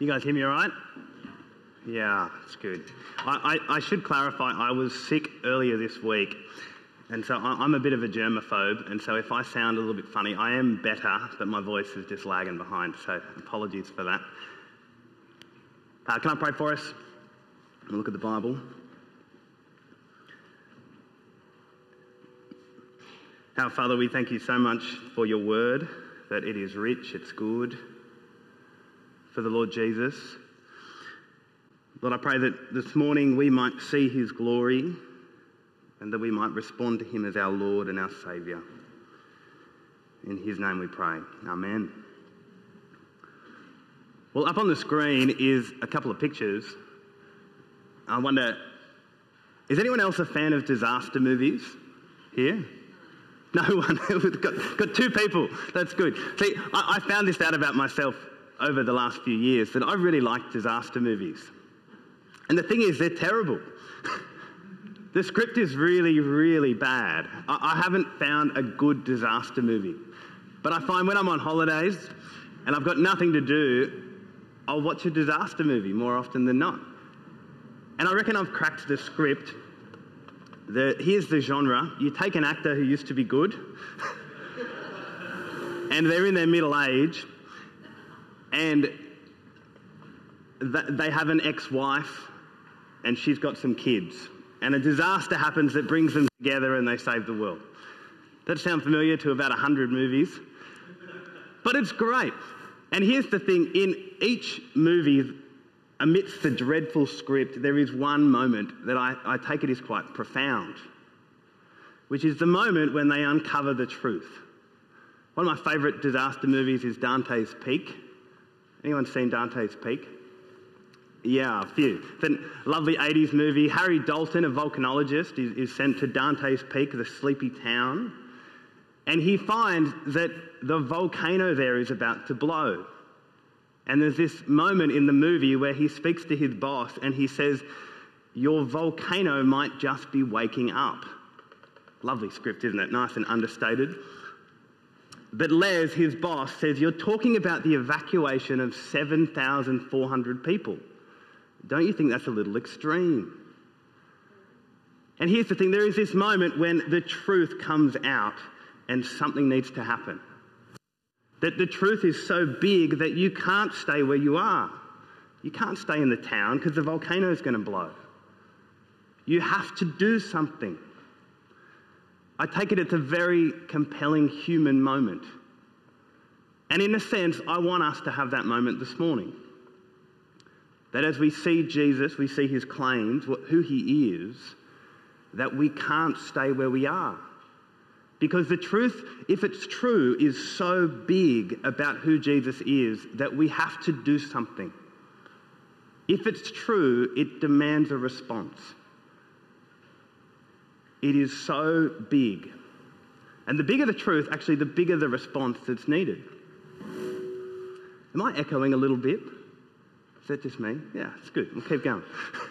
You guys hear me all right? Yeah, it's good. I, I, I should clarify, I was sick earlier this week, and so I, I'm a bit of a germaphobe, and so if I sound a little bit funny, I am better, but my voice is just lagging behind, so apologies for that. Uh, can I pray for us? And look at the Bible. Our Father, we thank you so much for your word, that it is rich, it's good. For the Lord Jesus. Lord, I pray that this morning we might see his glory and that we might respond to him as our Lord and our Saviour. In his name we pray. Amen. Well, up on the screen is a couple of pictures. I wonder, is anyone else a fan of disaster movies here? No one. We've got, got two people. That's good. See, I, I found this out about myself over the last few years that I really like disaster movies. And the thing is, they're terrible. the script is really, really bad. I, I haven't found a good disaster movie. But I find when I'm on holidays and I've got nothing to do, I'll watch a disaster movie more often than not. And I reckon I've cracked the script the, here's the genre you take an actor who used to be good, and they're in their middle age, and th- they have an ex wife, and she's got some kids. And a disaster happens that brings them together and they save the world. That sounds familiar to about 100 movies. But it's great. And here's the thing in each movie, amidst the dreadful script, there is one moment that I, I take it is quite profound, which is the moment when they uncover the truth. One of my favourite disaster movies is Dante's Peak. Anyone seen Dante's Peak? Yeah, a few. A lovely 80s movie. Harry Dalton, a volcanologist, is, is sent to Dante's Peak, the sleepy town, and he finds that the volcano there is about to blow. And there's this moment in the movie where he speaks to his boss and he says, Your volcano might just be waking up. Lovely script, isn't it? Nice and understated. But Les, his boss, says, You're talking about the evacuation of 7,400 people. Don't you think that's a little extreme? And here's the thing there is this moment when the truth comes out and something needs to happen. That the truth is so big that you can't stay where you are. You can't stay in the town because the volcano is going to blow. You have to do something. I take it it's a very compelling human moment. And in a sense, I want us to have that moment this morning. That as we see Jesus, we see his claims, who he is, that we can't stay where we are. Because the truth, if it's true, is so big about who Jesus is that we have to do something. If it's true, it demands a response. It is so big. And the bigger the truth, actually, the bigger the response that's needed. Am I echoing a little bit? Is that just me? Yeah, it's good. We'll keep going.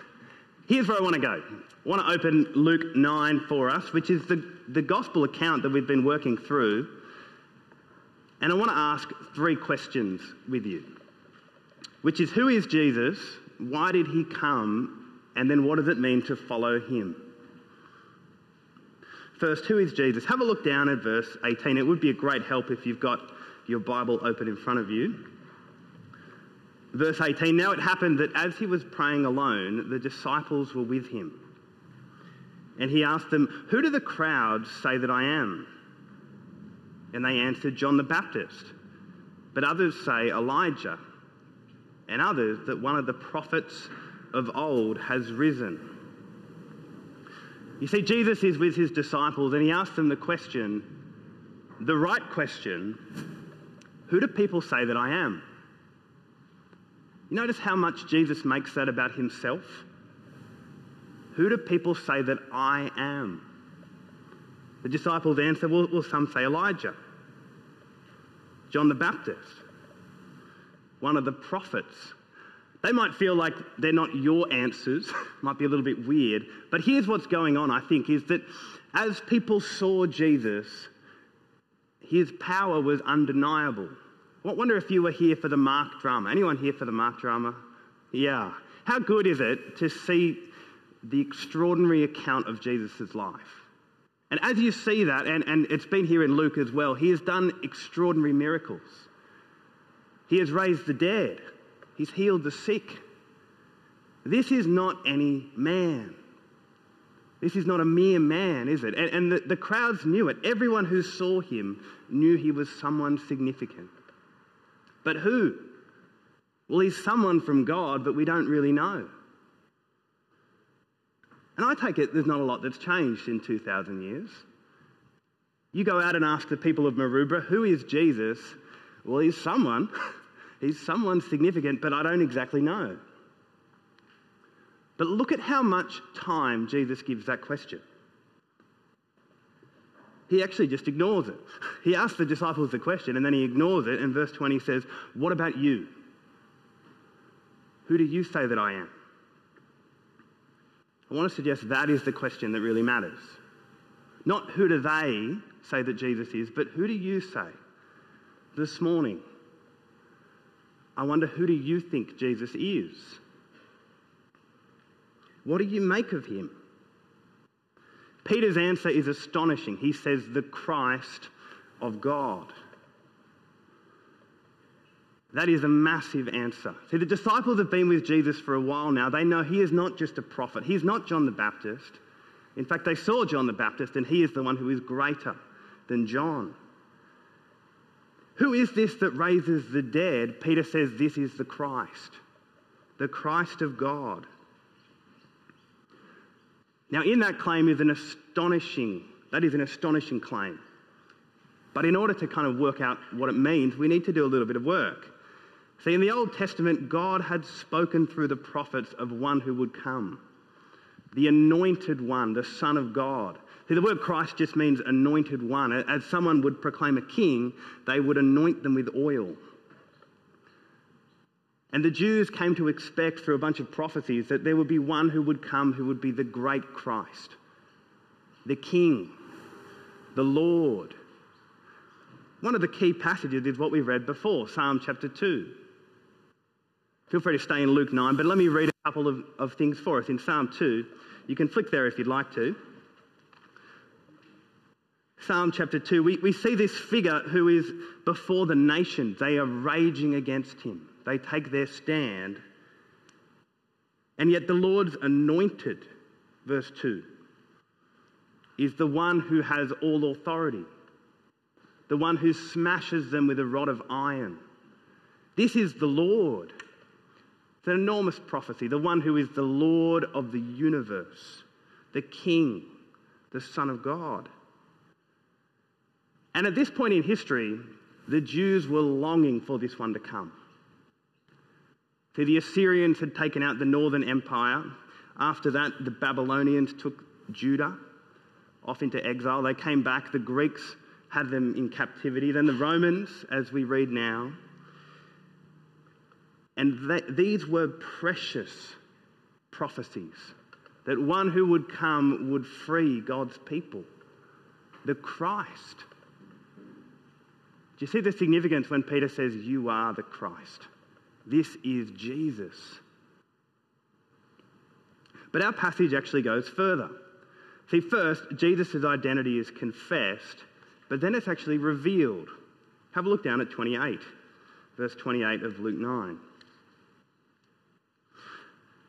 Here's where I want to go. I want to open Luke 9 for us, which is the, the gospel account that we've been working through. And I want to ask three questions with you, which is who is Jesus? Why did he come? And then what does it mean to follow him? First, who is Jesus? Have a look down at verse 18. It would be a great help if you've got your Bible open in front of you. Verse 18 Now it happened that as he was praying alone, the disciples were with him. And he asked them, Who do the crowds say that I am? And they answered, John the Baptist. But others say Elijah, and others that one of the prophets of old has risen. You see, Jesus is with his disciples, and he asks them the question, the right question Who do people say that I am? You notice how much Jesus makes that about himself? Who do people say that I am? The disciples answer, well, well, some say Elijah, John the Baptist, one of the prophets. They might feel like they're not your answers, might be a little bit weird, but here's what's going on, I think, is that as people saw Jesus, his power was undeniable. I wonder if you were here for the Mark drama. Anyone here for the Mark drama? Yeah. How good is it to see the extraordinary account of Jesus' life? And as you see that, and, and it's been here in Luke as well, he has done extraordinary miracles. He has raised the dead, he's healed the sick. This is not any man. This is not a mere man, is it? And, and the, the crowds knew it. Everyone who saw him knew he was someone significant. But who? Well, he's someone from God, but we don't really know. And I take it there's not a lot that's changed in 2,000 years. You go out and ask the people of Maroubra, who is Jesus? Well, he's someone. he's someone significant, but I don't exactly know. But look at how much time Jesus gives that question. He actually just ignores it. He asks the disciples the question and then he ignores it. And verse 20 says, What about you? Who do you say that I am? I want to suggest that is the question that really matters. Not who do they say that Jesus is, but who do you say? This morning, I wonder who do you think Jesus is? What do you make of him? Peter's answer is astonishing. He says, the Christ of God. That is a massive answer. See, the disciples have been with Jesus for a while now. They know he is not just a prophet, he's not John the Baptist. In fact, they saw John the Baptist, and he is the one who is greater than John. Who is this that raises the dead? Peter says this is the Christ, the Christ of God. Now, in that claim is an astonishing, that is an astonishing claim. But in order to kind of work out what it means, we need to do a little bit of work. See, in the Old Testament, God had spoken through the prophets of one who would come the anointed one, the Son of God. See, the word Christ just means anointed one. As someone would proclaim a king, they would anoint them with oil. And the Jews came to expect through a bunch of prophecies that there would be one who would come who would be the great Christ, the King, the Lord. One of the key passages is what we read before, Psalm chapter 2. Feel free to stay in Luke 9, but let me read couple of, of things for us. In Psalm 2, you can flick there if you'd like to. Psalm chapter 2, we, we see this figure who is before the nations. They are raging against him, they take their stand. And yet, the Lord's anointed, verse 2, is the one who has all authority, the one who smashes them with a rod of iron. This is the Lord. It's an enormous prophecy. The one who is the Lord of the universe, the King, the Son of God. And at this point in history, the Jews were longing for this one to come. See, the Assyrians had taken out the northern empire. After that, the Babylonians took Judah off into exile. They came back. The Greeks had them in captivity. Then the Romans, as we read now, and these were precious prophecies that one who would come would free God's people, the Christ. Do you see the significance when Peter says, You are the Christ? This is Jesus. But our passage actually goes further. See, first, Jesus' identity is confessed, but then it's actually revealed. Have a look down at 28, verse 28 of Luke 9.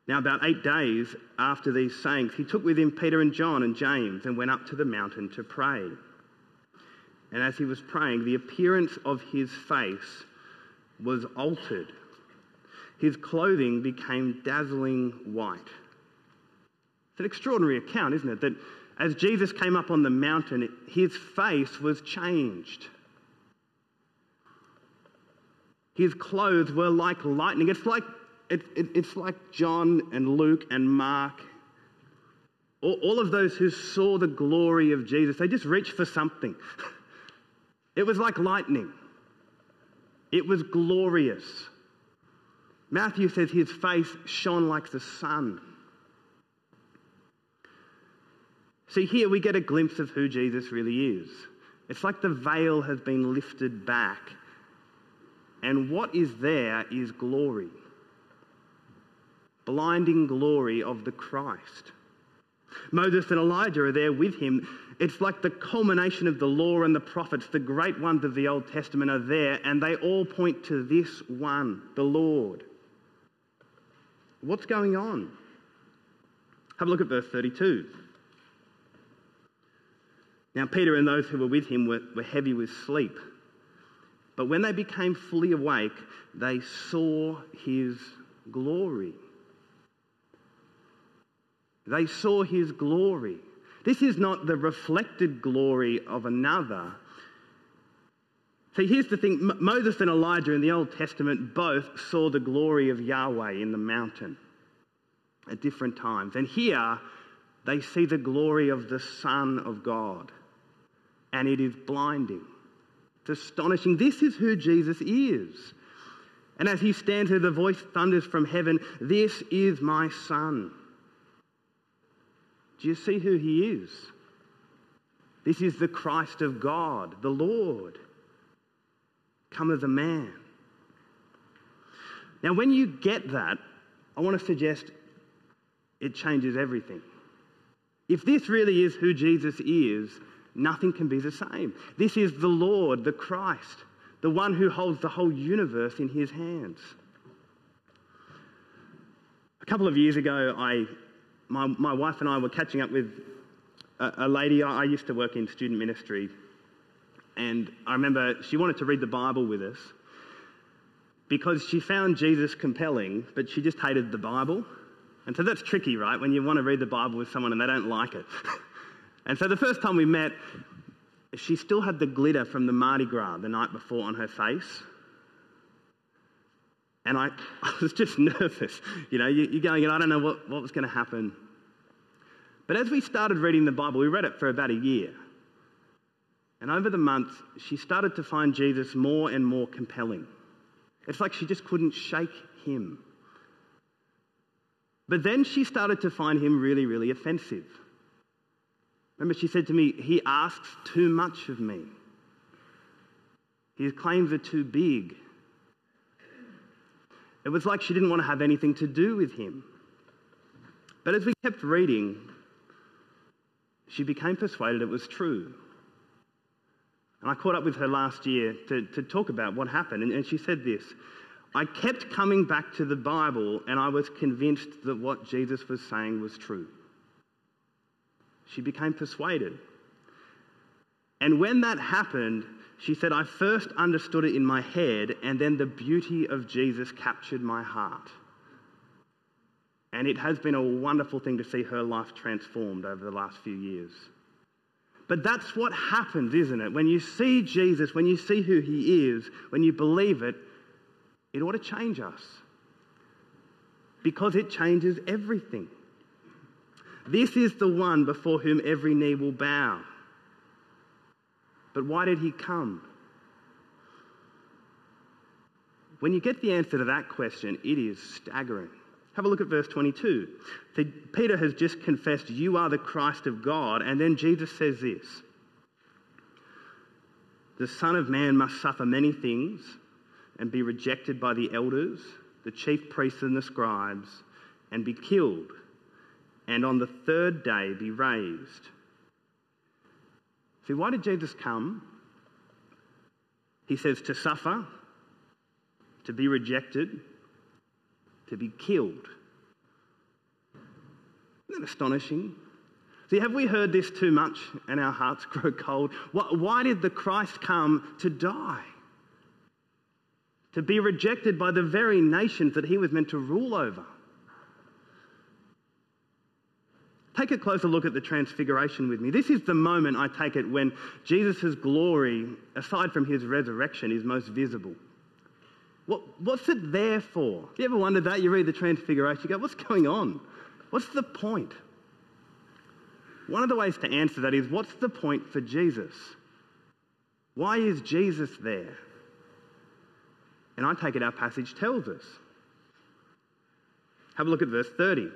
Now, about eight days after these sayings, he took with him Peter and John and James and went up to the mountain to pray. And as he was praying, the appearance of his face was altered. His clothing became dazzling white. It's an extraordinary account, isn't it? That as Jesus came up on the mountain, his face was changed. His clothes were like lightning. It's like it, it, it's like John and Luke and Mark, all, all of those who saw the glory of Jesus, they just reached for something. It was like lightning, it was glorious. Matthew says his face shone like the sun. See, here we get a glimpse of who Jesus really is. It's like the veil has been lifted back And what is there is glory. Blinding glory of the Christ. Moses and Elijah are there with him. It's like the culmination of the law and the prophets. The great ones of the Old Testament are there, and they all point to this one, the Lord. What's going on? Have a look at verse 32. Now, Peter and those who were with him were, were heavy with sleep. But when they became fully awake, they saw his glory. They saw his glory. This is not the reflected glory of another. See, here's the thing Moses and Elijah in the Old Testament both saw the glory of Yahweh in the mountain at different times. And here, they see the glory of the Son of God. And it is blinding. It's astonishing. This is who Jesus is. And as he stands there, the voice thunders from heaven This is my Son. Do you see who he is? This is the Christ of God, the Lord, come as a man. Now, when you get that, I want to suggest it changes everything. If this really is who Jesus is, nothing can be the same. This is the Lord, the Christ, the one who holds the whole universe in his hands. A couple of years ago, I my, my wife and I were catching up with a, a lady. I, I used to work in student ministry, and I remember she wanted to read the Bible with us because she found Jesus compelling, but she just hated the Bible. And so that's tricky, right? When you want to read the Bible with someone and they don't like it. and so the first time we met, she still had the glitter from the Mardi Gras the night before on her face. And I, I was just nervous. You know, you, are going, I don't know what, what was going to happen. But as we started reading the Bible, we read it for about a year. And over the months, she started to find Jesus more and more compelling. It's like she just couldn't shake him. But then she started to find him really, really offensive. Remember, she said to me, He asks too much of me. His claims are too big. It was like she didn't want to have anything to do with him. But as we kept reading, she became persuaded it was true. And I caught up with her last year to, to talk about what happened. And, and she said this I kept coming back to the Bible and I was convinced that what Jesus was saying was true. She became persuaded. And when that happened, she said, I first understood it in my head, and then the beauty of Jesus captured my heart. And it has been a wonderful thing to see her life transformed over the last few years. But that's what happens, isn't it? When you see Jesus, when you see who he is, when you believe it, it ought to change us. Because it changes everything. This is the one before whom every knee will bow. But why did he come? When you get the answer to that question, it is staggering. Have a look at verse 22. Peter has just confessed, You are the Christ of God. And then Jesus says this The Son of Man must suffer many things and be rejected by the elders, the chief priests, and the scribes, and be killed, and on the third day be raised. See, why did Jesus come? He says to suffer, to be rejected, to be killed. Isn't that astonishing? See, have we heard this too much and our hearts grow cold? Why did the Christ come to die? To be rejected by the very nations that he was meant to rule over. Take a closer look at the transfiguration with me. This is the moment, I take it, when Jesus' glory, aside from his resurrection, is most visible. What, what's it there for? You ever wondered that? You read the transfiguration, you go, what's going on? What's the point? One of the ways to answer that is what's the point for Jesus? Why is Jesus there? And I take it our passage tells us. Have a look at verse 30.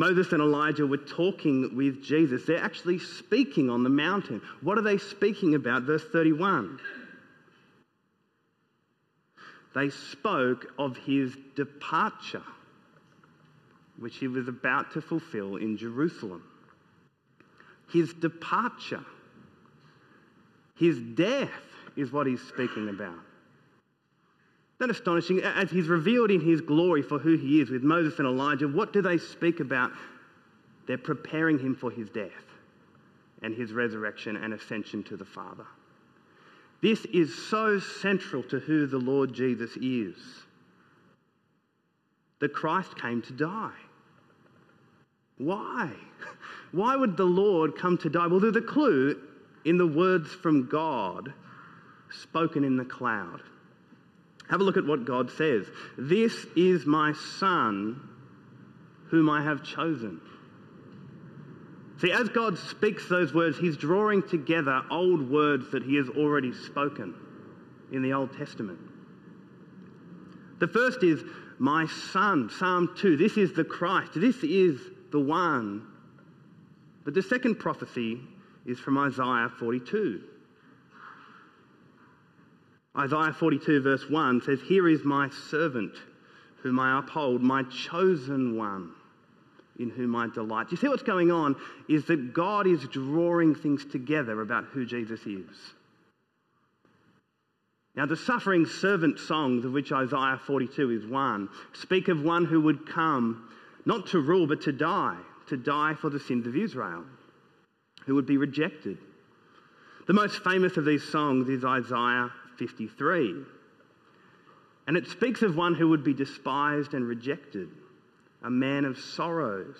Moses and Elijah were talking with Jesus. They're actually speaking on the mountain. What are they speaking about? Verse 31. they spoke of his departure, which he was about to fulfill in Jerusalem. His departure, his death is what he's speaking about. That astonishing. As he's revealed in his glory for who he is with Moses and Elijah, what do they speak about? They're preparing him for his death and his resurrection and ascension to the Father. This is so central to who the Lord Jesus is. The Christ came to die. Why? Why would the Lord come to die? Well, there's a clue in the words from God spoken in the cloud. Have a look at what God says. This is my Son, whom I have chosen. See, as God speaks those words, He's drawing together old words that He has already spoken in the Old Testament. The first is, My Son, Psalm 2. This is the Christ. This is the one. But the second prophecy is from Isaiah 42. Isaiah 42, verse 1 says, Here is my servant, whom I uphold, my chosen one in whom I delight. You see what's going on is that God is drawing things together about who Jesus is. Now, the suffering servant songs, of which Isaiah 42 is one, speak of one who would come not to rule but to die, to die for the sins of Israel, who would be rejected. The most famous of these songs is Isaiah 53. And it speaks of one who would be despised and rejected a man of sorrows,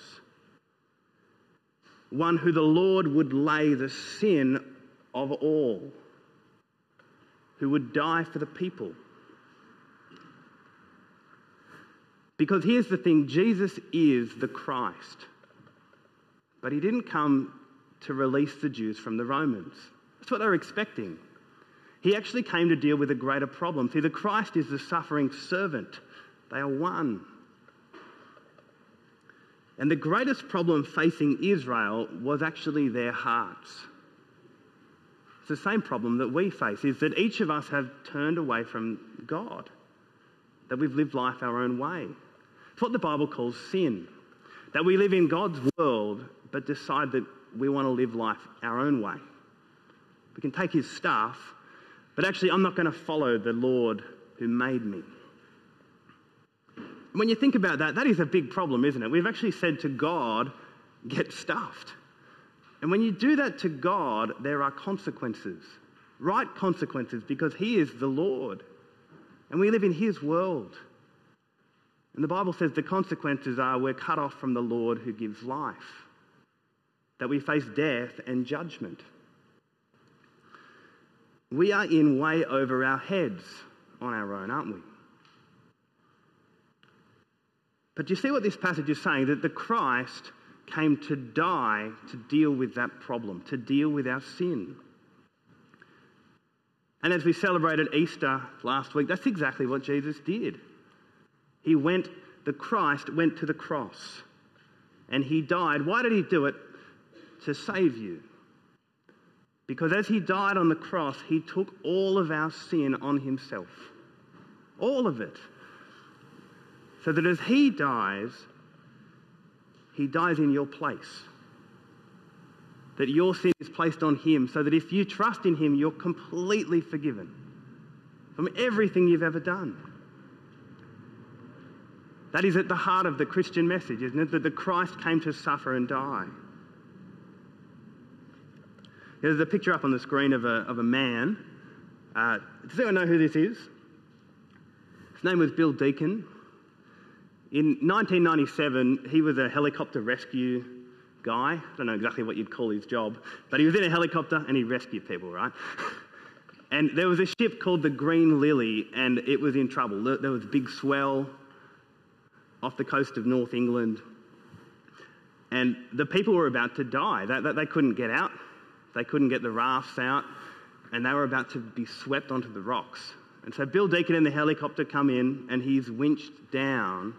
one who the Lord would lay the sin of all, who would die for the people. Because here's the thing Jesus is the Christ, but he didn't come to release the Jews from the Romans. That's what they were expecting. He actually came to deal with a greater problem. See, the Christ is the suffering servant, they are one. And the greatest problem facing Israel was actually their hearts. It's the same problem that we face is that each of us have turned away from God, that we've lived life our own way. It's what the Bible calls sin. That we live in God's world but decide that we want to live life our own way. We can take his stuff, but actually, I'm not going to follow the Lord who made me when you think about that, that is a big problem, isn't it? We've actually said to God, get stuffed. And when you do that to God, there are consequences, right consequences, because He is the Lord. And we live in His world. And the Bible says the consequences are we're cut off from the Lord who gives life, that we face death and judgment. We are in way over our heads on our own, aren't we? But do you see what this passage is saying? That the Christ came to die to deal with that problem, to deal with our sin. And as we celebrated Easter last week, that's exactly what Jesus did. He went, the Christ went to the cross and he died. Why did he do it? To save you. Because as he died on the cross, he took all of our sin on himself. All of it. So that as he dies, he dies in your place. That your sin is placed on him, so that if you trust in him, you're completely forgiven from everything you've ever done. That is at the heart of the Christian message, isn't it? That the Christ came to suffer and die. There's a picture up on the screen of a, of a man. Uh, does anyone know who this is? His name was Bill Deacon. In 1997, he was a helicopter rescue guy. I don't know exactly what you'd call his job, but he was in a helicopter and he rescued people, right? And there was a ship called the Green Lily, and it was in trouble. There was a big swell off the coast of North England, and the people were about to die. They, they couldn't get out, they couldn't get the rafts out, and they were about to be swept onto the rocks. And so Bill Deacon and the helicopter come in, and he's winched down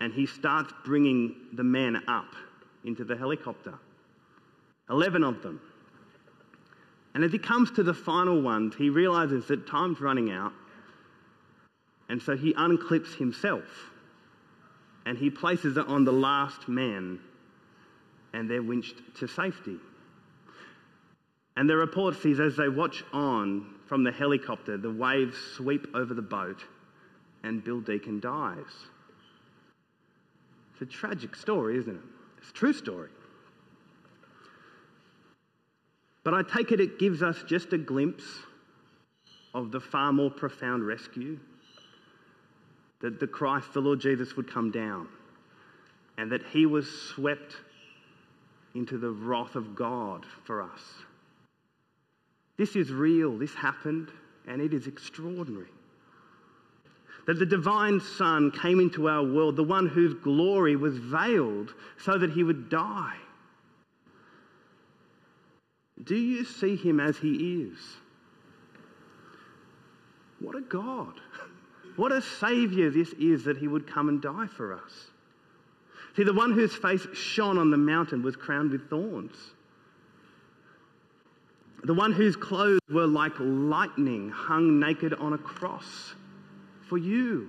and he starts bringing the men up into the helicopter. 11 of them. And as he comes to the final ones, he realizes that time's running out And so he unclips himself and he places it on the last man, and they're winched to safety. And the report says as they watch on from the helicopter, the waves sweep over the boat, and Bill Deacon dies. It's a tragic story, isn't it? It's a true story. But I take it it gives us just a glimpse of the far more profound rescue that the Christ, the Lord Jesus, would come down and that he was swept into the wrath of God for us. This is real, this happened, and it is extraordinary. That the divine Son came into our world, the one whose glory was veiled so that he would die. Do you see him as he is? What a God. What a Saviour this is that he would come and die for us. See, the one whose face shone on the mountain was crowned with thorns. The one whose clothes were like lightning hung naked on a cross for you.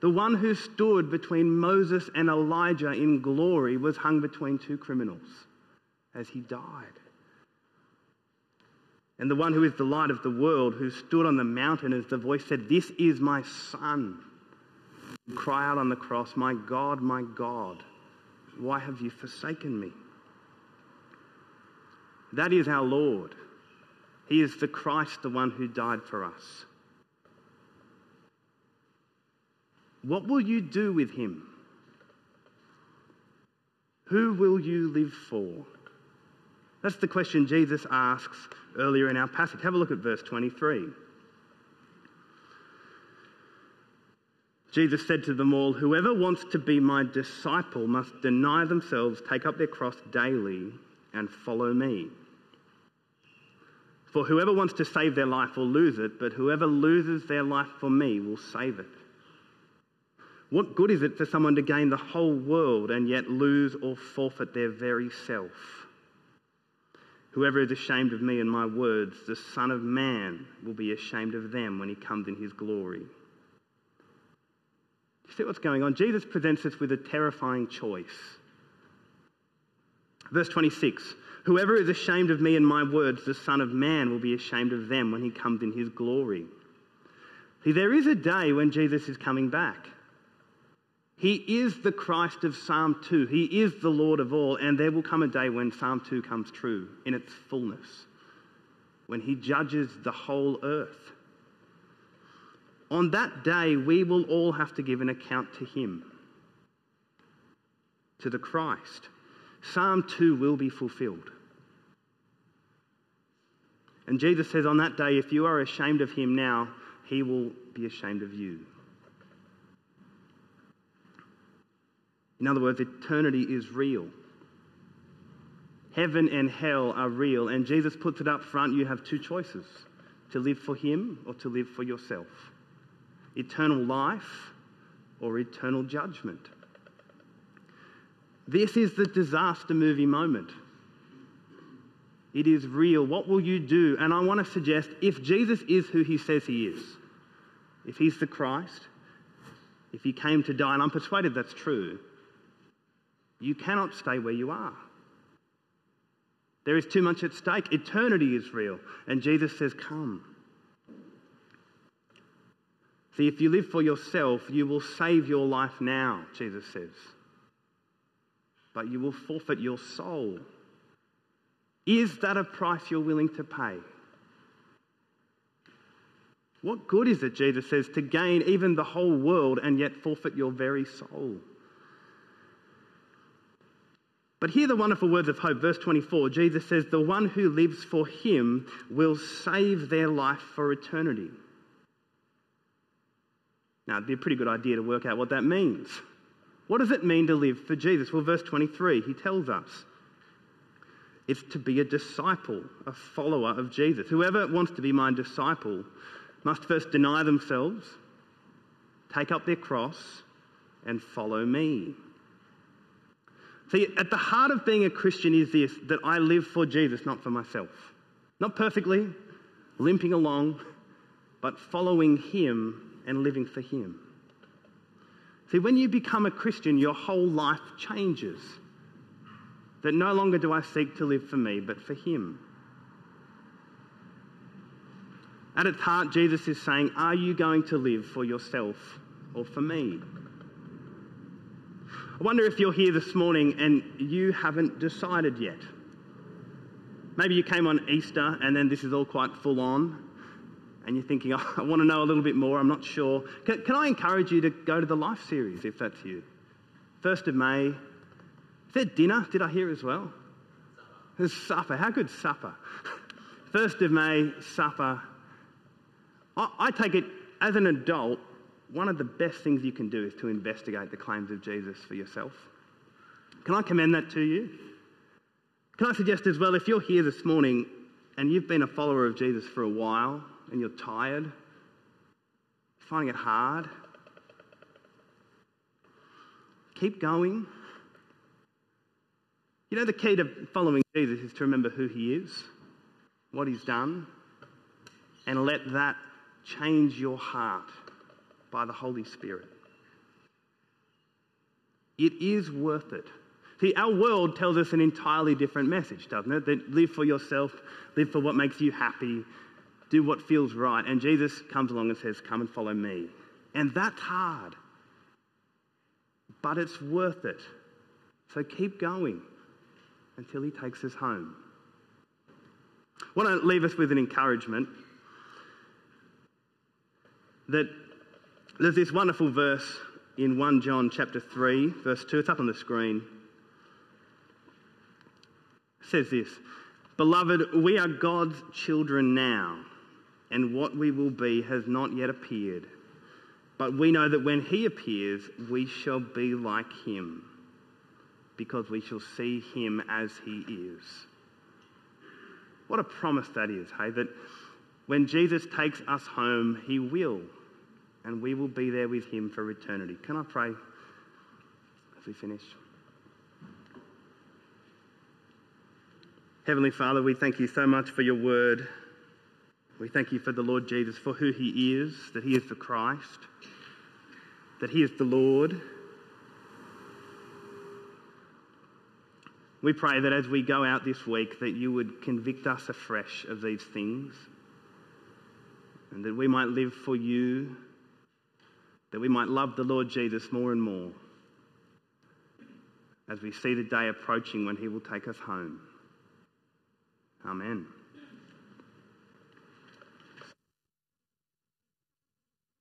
The one who stood between Moses and Elijah in glory was hung between two criminals as he died. And the one who is the light of the world, who stood on the mountain as the voice said, This is my son. Cry out on the cross, My God, my God, why have you forsaken me? That is our Lord. He is the Christ, the one who died for us. What will you do with him? Who will you live for? That's the question Jesus asks earlier in our passage. Have a look at verse 23. Jesus said to them all, Whoever wants to be my disciple must deny themselves, take up their cross daily, and follow me. For whoever wants to save their life will lose it, but whoever loses their life for me will save it. What good is it for someone to gain the whole world and yet lose or forfeit their very self? Whoever is ashamed of me and my words, the Son of Man will be ashamed of them when he comes in his glory. You see what's going on? Jesus presents us with a terrifying choice. Verse 26 Whoever is ashamed of me and my words, the Son of Man will be ashamed of them when he comes in his glory. See, there is a day when Jesus is coming back. He is the Christ of Psalm 2. He is the Lord of all. And there will come a day when Psalm 2 comes true in its fullness, when he judges the whole earth. On that day, we will all have to give an account to him, to the Christ. Psalm 2 will be fulfilled. And Jesus says, On that day, if you are ashamed of him now, he will be ashamed of you. In other words, eternity is real. Heaven and hell are real, and Jesus puts it up front. You have two choices to live for Him or to live for yourself eternal life or eternal judgment. This is the disaster movie moment. It is real. What will you do? And I want to suggest if Jesus is who he says he is, if he's the Christ, if he came to die, and I'm persuaded that's true, you cannot stay where you are. There is too much at stake. Eternity is real. And Jesus says, Come. See, if you live for yourself, you will save your life now, Jesus says. But you will forfeit your soul. Is that a price you're willing to pay? What good is it, Jesus says, to gain even the whole world and yet forfeit your very soul? But hear the wonderful words of hope. Verse 24 Jesus says, The one who lives for him will save their life for eternity. Now, it'd be a pretty good idea to work out what that means. What does it mean to live for Jesus? Well, verse 23, he tells us it's to be a disciple, a follower of Jesus. Whoever wants to be my disciple must first deny themselves, take up their cross, and follow me. See, at the heart of being a Christian is this that I live for Jesus, not for myself. Not perfectly, limping along, but following Him and living for Him. See, when you become a Christian, your whole life changes. That no longer do I seek to live for me, but for Him. At its heart, Jesus is saying, Are you going to live for yourself or for me? I wonder if you're here this morning and you haven't decided yet. Maybe you came on Easter and then this is all quite full on and you're thinking, oh, I want to know a little bit more, I'm not sure. Can, can I encourage you to go to the Life series if that's you? 1st of May. Is there dinner? Did I hear as well? There's supper. How good supper? 1st of May, supper. I, I take it as an adult, one of the best things you can do is to investigate the claims of Jesus for yourself. Can I commend that to you? Can I suggest as well, if you're here this morning and you've been a follower of Jesus for a while and you're tired, finding it hard, keep going. You know, the key to following Jesus is to remember who he is, what he's done, and let that change your heart by the Holy Spirit. It is worth it. See, our world tells us an entirely different message, doesn't it? That live for yourself, live for what makes you happy, do what feels right. And Jesus comes along and says, Come and follow me. And that's hard, but it's worth it. So keep going until he takes us home. I want to leave us with an encouragement that there's this wonderful verse in 1 John chapter 3, verse 2. It's up on the screen. It says this Beloved, we are God's children now, and what we will be has not yet appeared. But we know that when he appears, we shall be like him, because we shall see him as he is. What a promise that is, hey? That when Jesus takes us home, he will and we will be there with him for eternity. Can I pray as we finish? Heavenly Father, we thank you so much for your word. We thank you for the Lord Jesus, for who he is, that he is the Christ, that he is the Lord. We pray that as we go out this week, that you would convict us afresh of these things, and that we might live for you that we might love the Lord Jesus more and more as we see the day approaching when he will take us home. Amen.